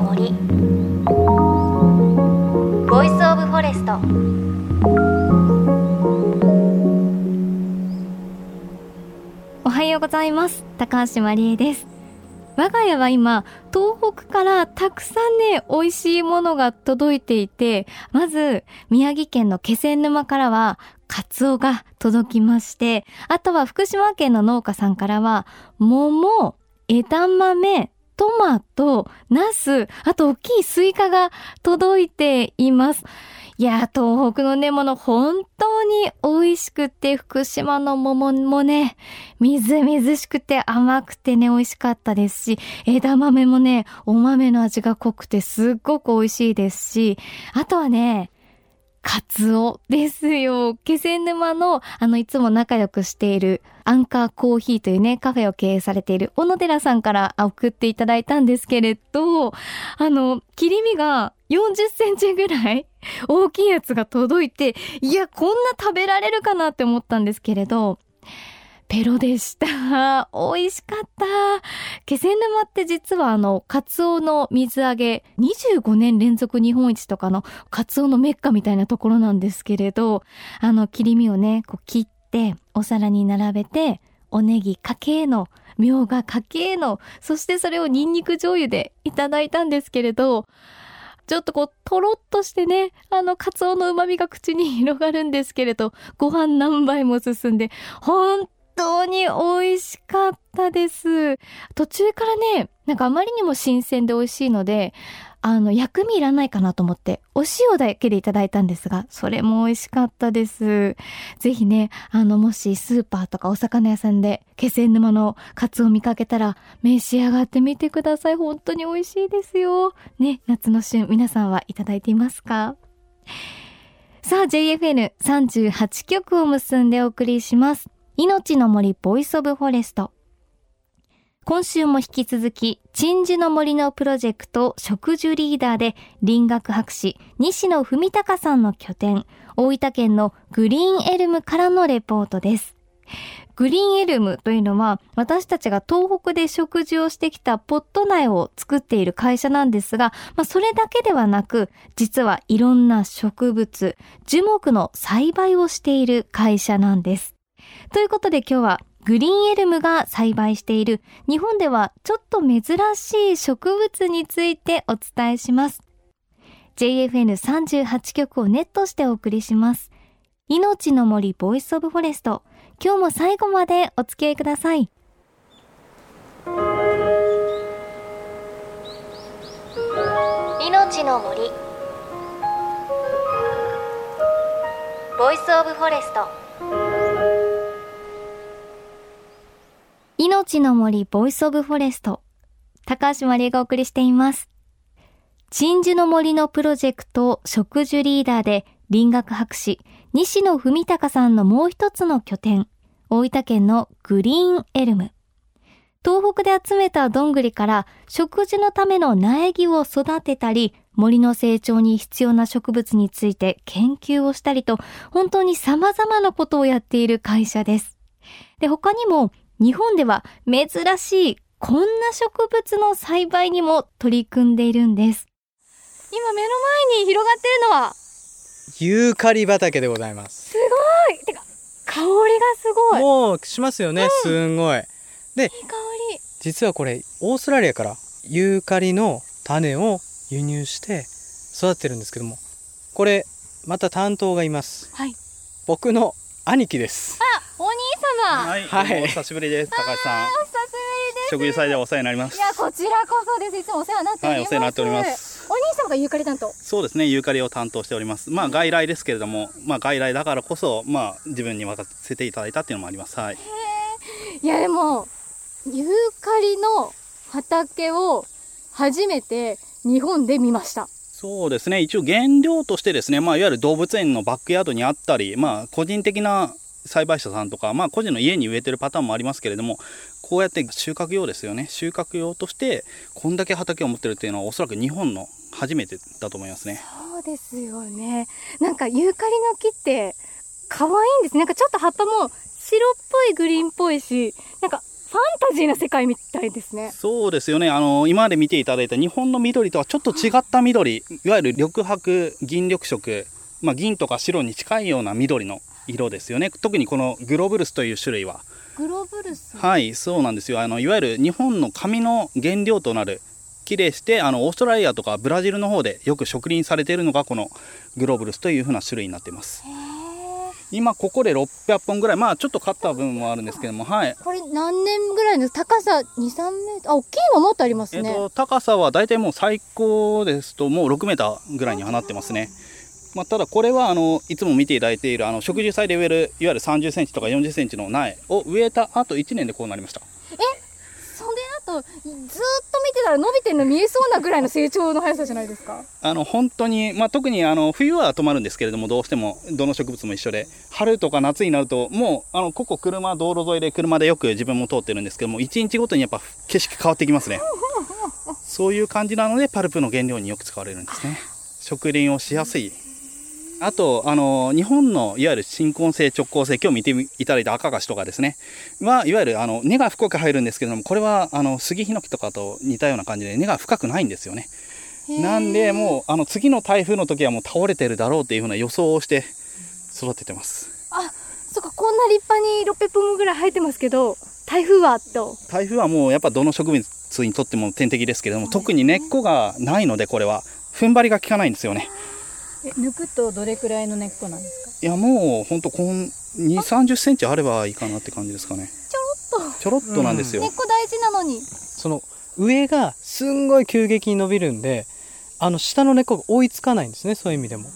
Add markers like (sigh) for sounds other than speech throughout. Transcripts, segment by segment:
の森 Voice of Forest おはようございます。高橋真理恵です。我が家は今東北からたくさんね美味しいものが届いていてまず宮城県の気仙沼からはカツオが届きましてあとは福島県の農家さんからは桃枝豆トマト、ナス、あと大きいスイカが届いています。いや、東北のね、もの本当に美味しくて、福島の桃もね、みずみずしくて甘くてね、美味しかったですし、枝豆もね、お豆の味が濃くてすっごく美味しいですし、あとはね、カツオですよ。気仙沼の、あの、いつも仲良くしている、アンカーコーヒーというね、カフェを経営されている小野寺さんから送っていただいたんですけれど、あの、切り身が40センチぐらい大きいやつが届いて、いや、こんな食べられるかなって思ったんですけれど、ペロでした。(laughs) 美味しかった。気仙沼って実はあの、カツオの水揚げ25年連続日本一とかのカツオのメッカみたいなところなんですけれど、あの、切り身をね、こう切ってお皿に並べて、おネギかけの、みょうがかけの、そしてそれをニンニク醤油でいただいたんですけれど、ちょっとこう、とろっとしてね、あの、カツオの旨味が口に広がるんですけれど、ご飯何杯も進んで、ほん当に美味しかったです。途中からね、なんかあまりにも新鮮で美味しいので、あの、薬味いらないかなと思って、お塩だけでいただいたんですが、それも美味しかったです。ぜひね、あの、もしスーパーとかお魚屋さんで、気仙沼のカツオを見かけたら、召し上がってみてください。本当に美味しいですよ。ね、夏の旬、皆さんはいただいていますか？さあ、JFN38 曲を結んでお送りします。命の森 Voice of Forest。今週も引き続き、鎮守の森のプロジェクト植樹リーダーで林学博士西野文貴さんの拠点、大分県のグリーンエルムからのレポートです。グリーンエルムというのは私たちが東北で食事をしてきたポット苗を作っている会社なんですが、まあ、それだけではなく実はいろんな植物樹木の栽培をしている会社なんですということで今日はグリーンエルムが栽培している日本ではちょっと珍しい植物についてお伝えします。JFN38 曲をネットしてお送りします。命の森 Voice of Forest。今日も最後までお付き合いください。命の森。 Voice of Forest。命の森 Voice of Forest。高橋真理がお送りしています。鎮守の森のプロジェクト植樹リーダーで林学博士西野文隆さんのもう一つの拠点大分県のグリーンエルム。東北で集めたどんぐりから植樹のための苗木を育てたり森の成長に必要な植物について研究をしたりと本当に様々なことをやっている会社です。で他にも日本では珍しいこんな植物の栽培にも取り組んでいるんです。今目の前に広がってるのは？ユーカリ畑でございます。すごい！てか香りがすごい。もうしますよね、うん、すごい。でいい香り。実はこれオーストラリアからユーカリの種を輸入して育てるんですけどもこれまた担当がいます、はい、僕の兄貴です。あ様はい、はい、お久しぶりです高橋さん。久しぶりです。食事祭でお世話になります。いやこちらこそです。いつもお世話になっております、はい、お世話になっております。お兄様がユーカリ担当。そうですねユーカリを担当しております。まあ外来ですけれどもまあ外来だからこそまあ自分に任せていただいたっていうのもあります。はい。いやでもユーカリの畑を初めて日本で見ました。そうですね。一応原料としてですね、まあ、いわゆる動物園のバックヤードにあったり、まあ、個人的な栽培者さんとか、まあ、個人の家に植えてるパターンもありますけれどもこうやって収穫用ですよね。収穫用としてこんだけ畑を持ってるっていうのはおそらく日本の初めてだと思いますね。そうですよね。なんかユーカリの木って可愛いんですなんかちょっと葉っぱも白っぽいグリーンっぽいしなんかタジーな世界みたいですね。そうですよね。あの今まで見ていただいた日本の緑とはちょっと違った緑いわゆる緑白銀緑色、まあ、銀とか白に近いような緑の色ですよね。特にこのグロブルスという種類は。グロブルス？はいそうなんですよ。あのいわゆる日本の紙の原料となる木でしてあのオーストラリアとかブラジルの方でよく植林されているのがこのグロブルスというふうな種類になっています。今ここで600本ぐらい。まあちょっと買った分もあるんですけどもはい。これ何年ぐらいの高さ？23メートル？あ大きいのもっとありますね、えっと、高さは大体もう最高ですともう6メーターぐらいにはなってますね。まあ、ただこれはあのいつも見ていただいているあの植樹祭で植えるいわゆる30センチとか40センチの苗を植えた後1年でこうなりました。それだとずーっと見てたら伸びてるの見えそうなぐらいの成長の速さじゃないですか？あの本当に、まあ、特にあの冬は止まるんですけれどもどうしてもどの植物も一緒で春とか夏になるともうあのここ車道路沿いで車でよく自分も通ってるんですけども1日ごとにやっぱ景色変わってきますね。(laughs) そういう感じなのでパルプの原料によく使われるんですね。植林をしやすいあと、あの、日本のいわゆる新根性直根性、今日見ていただいた赤菓子とかですね、は、いわゆるあの根が深く入るんですけども、これはあの杉ヒノキとかと似たような感じで根が深くないんですよね。なんで、もうあの次の台風の時はもう倒れてるだろうっていうふうな予想をして育ててます。あそっかこんな立派に600本ぐらい生えてますけど台風はと台風はもうやっぱどの植物にとっても天敵ですけども、特に根っこがないので、これは踏ん張りが効かないんですよね。え抜くとどれくらいの根っこなんですか？いやもうほんとこん2、30センチあればいいかなって感じですかね。ちょろっちょろっとなんですよ。と根っこ大事なのに。その上がすんごい急激に伸びるんであの下の根っこが追いつかないんですねそういう意味でも。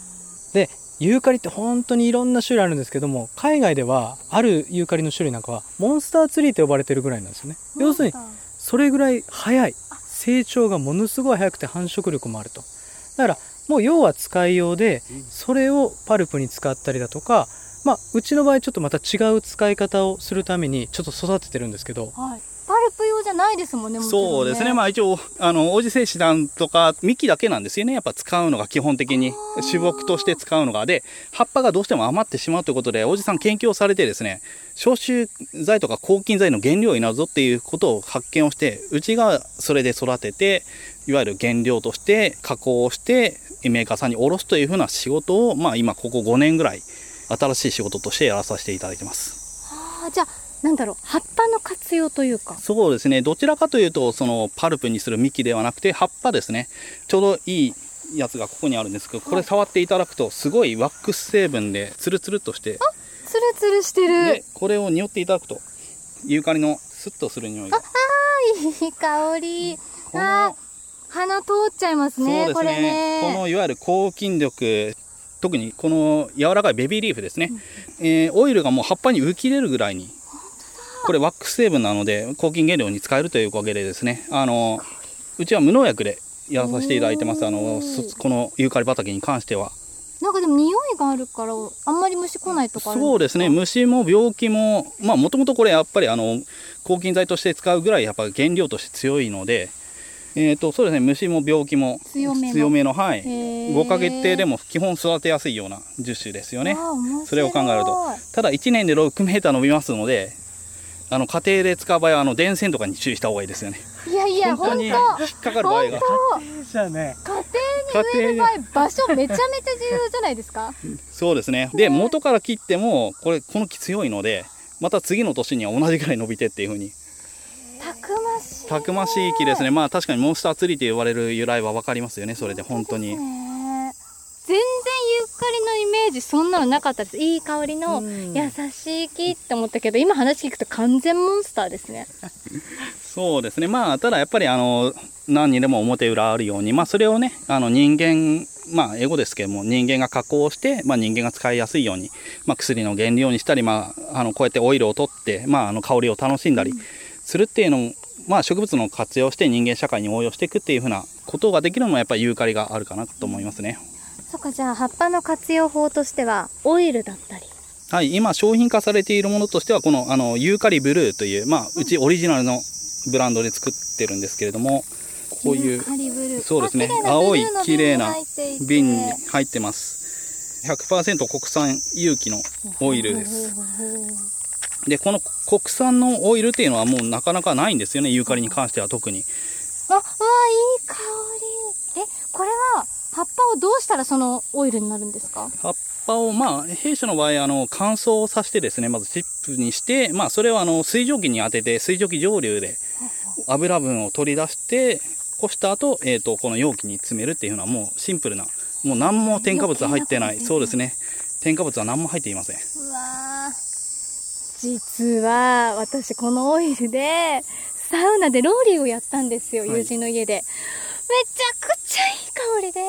でユーカリって本当にいろんな種類あるんですけども海外ではあるユーカリの種類なんかはモンスターツリーと呼ばれてるぐらいなんですよね。要するにそれぐらい早い。成長がものすごい早くて繁殖力もあると。だからもう要は使いようでそれをパルプに使ったりだとかまあうちの場合ちょっとまた違う使い方をするためにちょっと育ててるんですけど。はい。パルプ用じゃないですもんねもちろんそうですね、まあ一応、あの、王子精子団とか幹だけなんですよね、やっぱ使うのが基本的に、種木として使うのが。で、葉っぱがどうしても余ってしまうということで、おじさん研究をされてですね、消臭剤とか抗菌剤の原料になるぞっていうことを発見をして、うちがそれで育てて、いわゆる原料として加工をして、メーカーさんに卸すというふうな仕事を、まあ今ここ5年ぐらい、新しい仕事としてやらさせていただいてます。あーじゃあなんだろう葉っぱの活用というかそうですね。どちらかというと、そのパルプにする幹ではなくて、葉っぱですね。ちょうどいいやつがここにあるんですけど、これ触っていただくと、すごいワックス成分で、ツルツルっとして、ツルツルしてるで、これを匂っていただくと、ユーカリのスッとする匂いが。いい香りこのあー鼻通っちゃいますそうねこれですね。ねこのいわゆる抗菌力、特にこの柔らかいベビーリーフですね。えーオイルがもう葉っぱに浮き出るぐらいに、これワックス成分なので、抗菌原料に使えるというおかげでですね、あの、うちは無農薬でやらさせていただいてます。あの、そこのユーカリ畑に関しては。なんかでも匂いがあるからあんまり虫来ないとか？そうですね。虫も病気も、まあもともとこれやっぱりあの、抗菌剤として使うぐらいやっぱ原料として強いので、えっ、と、そうですね。虫も病気も強めの強めの、はい。へー5ヶ月程でも基本育てやすいような樹種ですよね。それを考えるとただ1年で6メーター伸びますので、あの家庭で使う場合はあの電線とかに注意した方がいいですよね。いやいや本当に引っかかる場合が。じゃあね家庭に植える場合場所めちゃめちゃ重要じゃないですかそうですね。で元から切ってもこれこの木強いので、また次の年には同じぐらい伸びてっていう風にたくましい木ですね。まあ確かにモンスターツリーと呼ばれる由来は分かりますよね。それで本当に。ね全然ユーカリのイメージそんなのなかったですいい香りのうん優しい木って思ったけど今話聞くと完全モンスターですね (laughs) そうですね。まあただやっぱりあの何にでも表裏あるように、まあそれをねあの人間まあエゴですけども人間が加工して、まあ人間が使いやすいように、まあ薬の原料にしたり、まああのこうやってオイルを取って、まああの香りを楽しんだりするっていうのも、まあ植物の活用して人間社会に応用していくっていうふうなことができるのもやっぱりユーカリがあるかなと思いますね。そっかじゃあ葉っぱの活用法としてはオイルだったり。はい、今商品化されているものとしてはこのあのユーカリブルーという、まあうちオリジナルのブランドで作ってるんですけれども、こういうそうですねあ青い綺麗な瓶に入ってます。100%国産有機のオイルですで、この国産のオイルっていうのはもうなかなかないんですよね、ユーカリに関しては特に。あ、わあ、いい香り。え、これは葉っぱをどうしたらそのオイルになるんですか？葉っぱを、まあ、弊社の場合、あの、乾燥させてですね、まずチップにして、まあ、それをあの、水蒸気に当てて、水蒸気蒸留で油分を取り出して、こした後、えっ、ー、と、この容器に詰めるっていうのはもうシンプルな、もう何も添加物入ってない。そうですね。添加物は何も入っていません。うわ実は、私このオイルで、サウナでローリーをやったんですよ、友人の家で。めちゃくちゃいい香りで、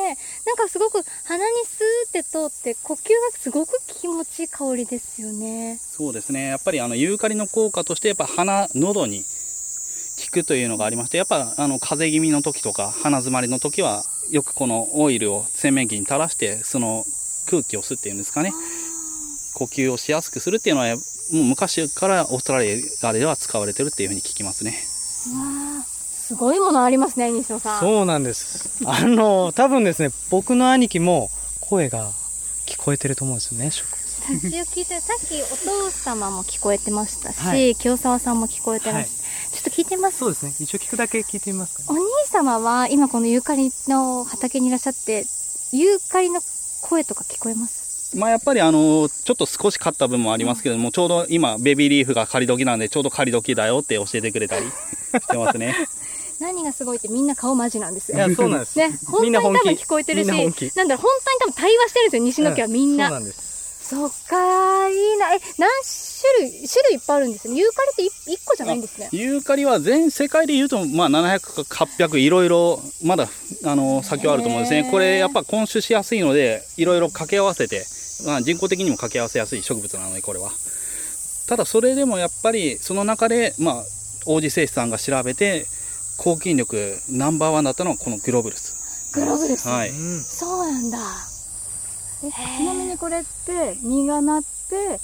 なんかすごく鼻にスーって通って、呼吸がすごく気持ちいい香りですよね。そうですね。やっぱりあの、ユーカリの効果として、やっぱ鼻、喉に効くというのがありまして、やっぱあの、風邪気味の時とか、鼻詰まりの時は、よくこのオイルを洗面器に垂らして、その空気を吸っていうんですかね。呼吸をしやすくするっていうのは、もう昔からオーストラリアでは使われてるっていうふうに聞きますね。わすごいものありますね、西野さん。そうなんです。あの、多分ですね、僕の兄貴も声が聞こえてると思うんですよね、植物。ラジオ聞いて、さっきお父様も聞こえてましたし、はい、清沢さんも聞こえてます。はい、ちょっと聞いてます？そうですね。一応聞くだけ聞いてみますか、ね、お兄様は今このユーカリの畑にいらっしゃって、ユーカリの声とか聞こえます？まあやっぱりあの、ちょっと少し刈った分もありますけども、うん、ちょうど今、ベビーリーフが刈り時なんで、ちょうど刈り時だよって教えてくれたり (laughs) してますね。何がすごいってみんな顔マジなんですよ。いや、そうなんです。ね、本当に多分聞こえてるし、なんだろう、本当に多分対話してるんですよ、西野家はみんな。そうなんです。そっかいいな。え、何種類、種類いっぱいあるんですね？ユーカリって 1, 1個じゃないんですね。ユーカリは全世界で言うと、まあ700か800いろいろ、まだ、あの、先はあると思うんですね。これやっぱ混種しやすいので、いろいろ掛け合わせて、まあ人工的にも掛け合わせやすい植物なので、これは。ただそれでもやっぱり、その中で、まあ、王子製紙さんが調べて、抗菌力ナンバーワンだったのはこのグロブルス。グロブルスはい。そうなんだ。ちなみにこれって実がなって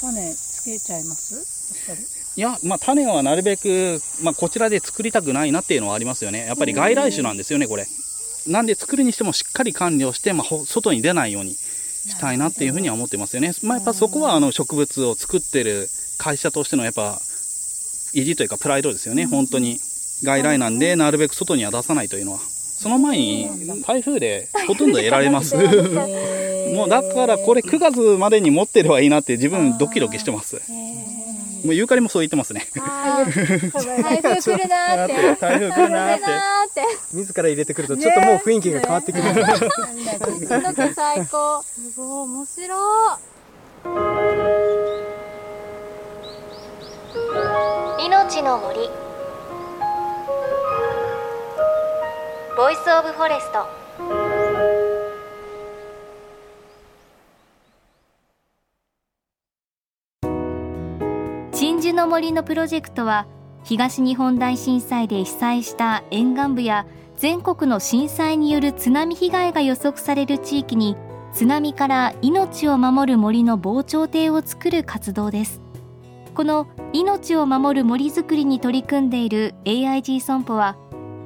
種つけちゃいます？いや、まあ、種はなるべく、まあ、こちらで作りたくないなっていうのはありますよね。やっぱり外来種なんですよね、これ。なんで作るにしてもしっかり管理をして、まあ、外に出ないようにしたいなっていうふうには思ってますよね。まあ、やっぱそこはあの植物を作ってる会社としてのやっぱ意地というかプライドですよね、本当に。外来なんで、なるべく外には出さないというのは。その前に台風でほとんど得られます。(laughs) もうだからこれ9月までに持ってればいいなって自分ドキドキしてます。もうユーカリもそう言ってますね。(laughs) 台風来るなーって。台風来るなーって。自ら入れてくるとちょっともう雰囲気が変わってくる。最高。すごい面白い。命の森Voice of Forest の森のプロジェクトは東日本大震災で被災した沿岸部や全国の震災による津波被害が予測される地域に津波から命を守る森の防潮堤を作る活動です。この命を守る森づくりに取り組んでいる AIG 損保は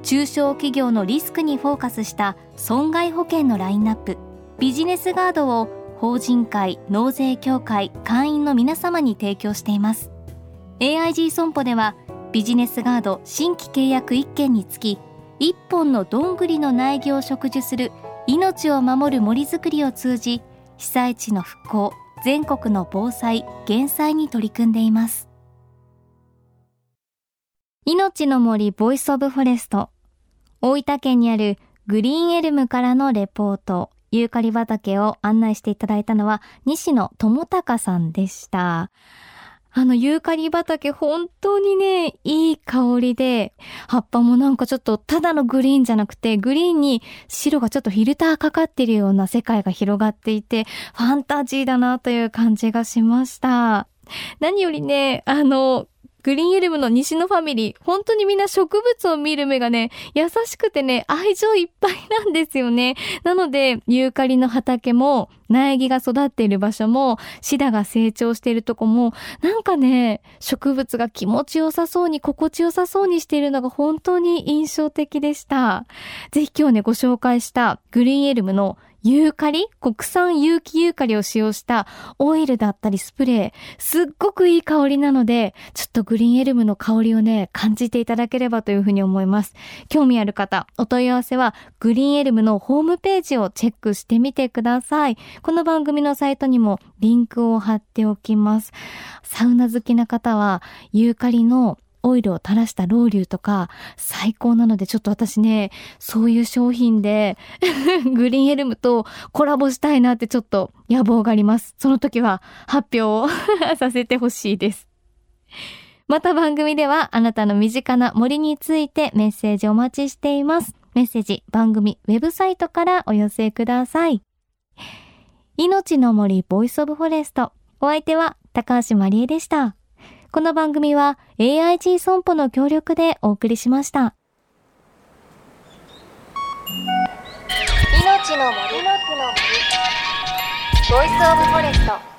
中小企業のリスクにフォーカスした損害保険のラインナップビジネスガードを法人会納税協会会員の皆様に提供しています。AIG 損保ではビジネスガード新規契約1件につき1本のどんぐりの苗木を植樹する命を守る森づくりを通じ被災地の復興全国の防災減災に取り組んでいます。命の森 Voice of Forest 大分県にあるグリーンエルムからのレポートユーカリ畑を案内していただいたのは西野智隆さんでした。あの、ユーカリ畑、本当にね、いい香りで、葉っぱもなんかちょっと、ただのグリーンじゃなくて、グリーンに白がちょっとフィルターかかってるような世界が広がっていて、ファンタジーだなという感じがしました。何よりね、あの、グリーンエルムの西のファミリー、本当にみんな植物を見る目がね、優しくてね、愛情いっぱいなんですよね。なので、ユーカリの畑も、苗木が育っている場所も、シダが成長しているとこも、なんかね、植物が気持ちよさそうに、心地よさそうにしているのが本当に印象的でした。ぜひ今日ね、ご紹介したグリーンエルムのユーカリ？国産有機ユーカリを使用したオイルだったりスプレー、すっごくいい香りなので、ちょっとグリーンエルムの香りをね、感じていただければというふうに思います。興味ある方、お問い合わせはグリーンエルムのホームページをチェックしてみてください。この番組のサイトにもリンクを貼っておきます。サウナ好きな方は、ユーカリのオイルを垂らしたロウリュとか最高なのでちょっと私ね、そういう商品で (laughs) グリーンエルムとコラボしたいなってちょっと野望があります。その時は発表を (laughs) させてほしいです。また番組ではあなたの身近な森についてメッセージお待ちしています。メッセージ番組ウェブサイトからお寄せください。命の森 Voice of Forest。お相手は高橋まりえでした。この番組は AIG 損保の協力でお送りしました。命の森。の木の森。ボイスオブフォレスト。